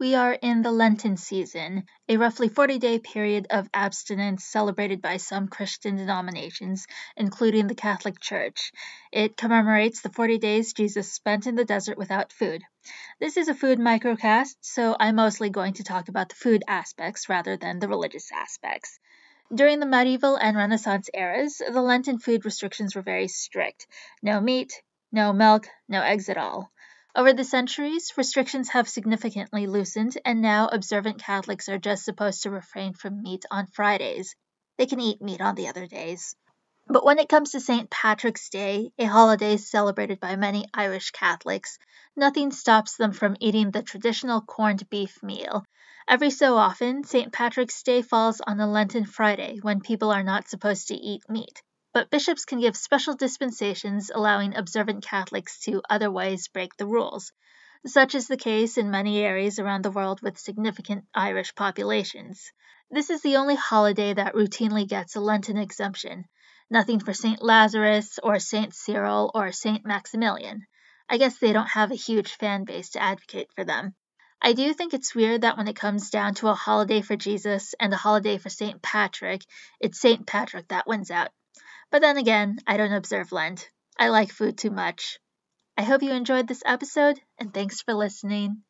We are in the Lenten season, a roughly 40 day period of abstinence celebrated by some Christian denominations, including the Catholic Church. It commemorates the 40 days Jesus spent in the desert without food. This is a food microcast, so I'm mostly going to talk about the food aspects rather than the religious aspects. During the medieval and Renaissance eras, the Lenten food restrictions were very strict no meat, no milk, no eggs at all. Over the centuries, restrictions have significantly loosened, and now observant Catholics are just supposed to refrain from meat on Fridays. They can eat meat on the other days. But when it comes to St. Patrick's Day, a holiday celebrated by many Irish Catholics, nothing stops them from eating the traditional corned beef meal. Every so often, St. Patrick's Day falls on a Lenten Friday when people are not supposed to eat meat but bishops can give special dispensations allowing observant Catholics to otherwise break the rules. Such is the case in many areas around the world with significant Irish populations. This is the only holiday that routinely gets a Lenten exemption. Nothing for St. Lazarus or St. Cyril or St. Maximilian. I guess they don't have a huge fan base to advocate for them. I do think it's weird that when it comes down to a holiday for Jesus and a holiday for St. Patrick, it's St. Patrick that wins out. But then again, I don't observe Lent. I like food too much. I hope you enjoyed this episode, and thanks for listening.